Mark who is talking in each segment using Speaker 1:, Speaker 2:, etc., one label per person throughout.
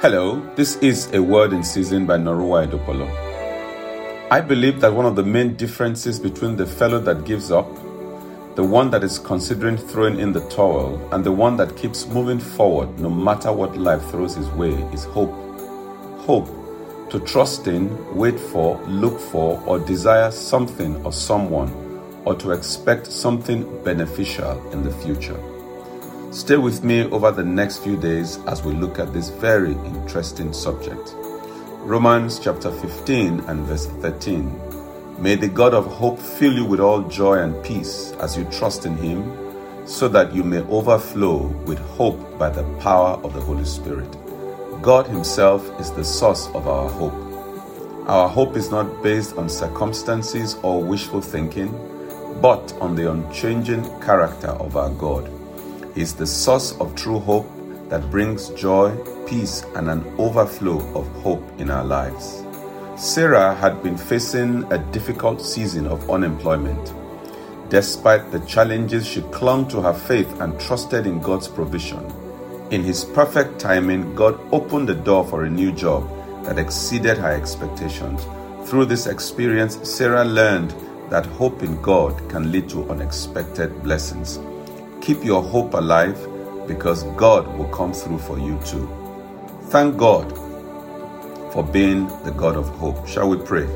Speaker 1: Hello, this is a word in season by Norua Edopolo. I believe that one of the main differences between the fellow that gives up, the one that is considering throwing in the towel, and the one that keeps moving forward no matter what life throws his way is hope. Hope to trust in, wait for, look for, or desire something or someone, or to expect something beneficial in the future. Stay with me over the next few days as we look at this very interesting subject. Romans chapter 15 and verse 13. May the God of hope fill you with all joy and peace as you trust in Him, so that you may overflow with hope by the power of the Holy Spirit. God Himself is the source of our hope. Our hope is not based on circumstances or wishful thinking, but on the unchanging character of our God. Is the source of true hope that brings joy, peace, and an overflow of hope in our lives. Sarah had been facing a difficult season of unemployment. Despite the challenges, she clung to her faith and trusted in God's provision. In His perfect timing, God opened the door for a new job that exceeded her expectations. Through this experience, Sarah learned that hope in God can lead to unexpected blessings. Keep your hope alive because God will come through for you too. Thank God for being the God of hope. Shall we pray?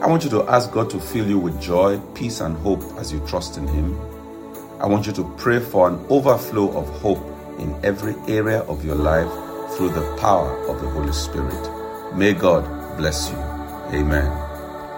Speaker 1: I want you to ask God to fill you with joy, peace, and hope as you trust in Him. I want you to pray for an overflow of hope in every area of your life through the power of the Holy Spirit. May God bless you. Amen.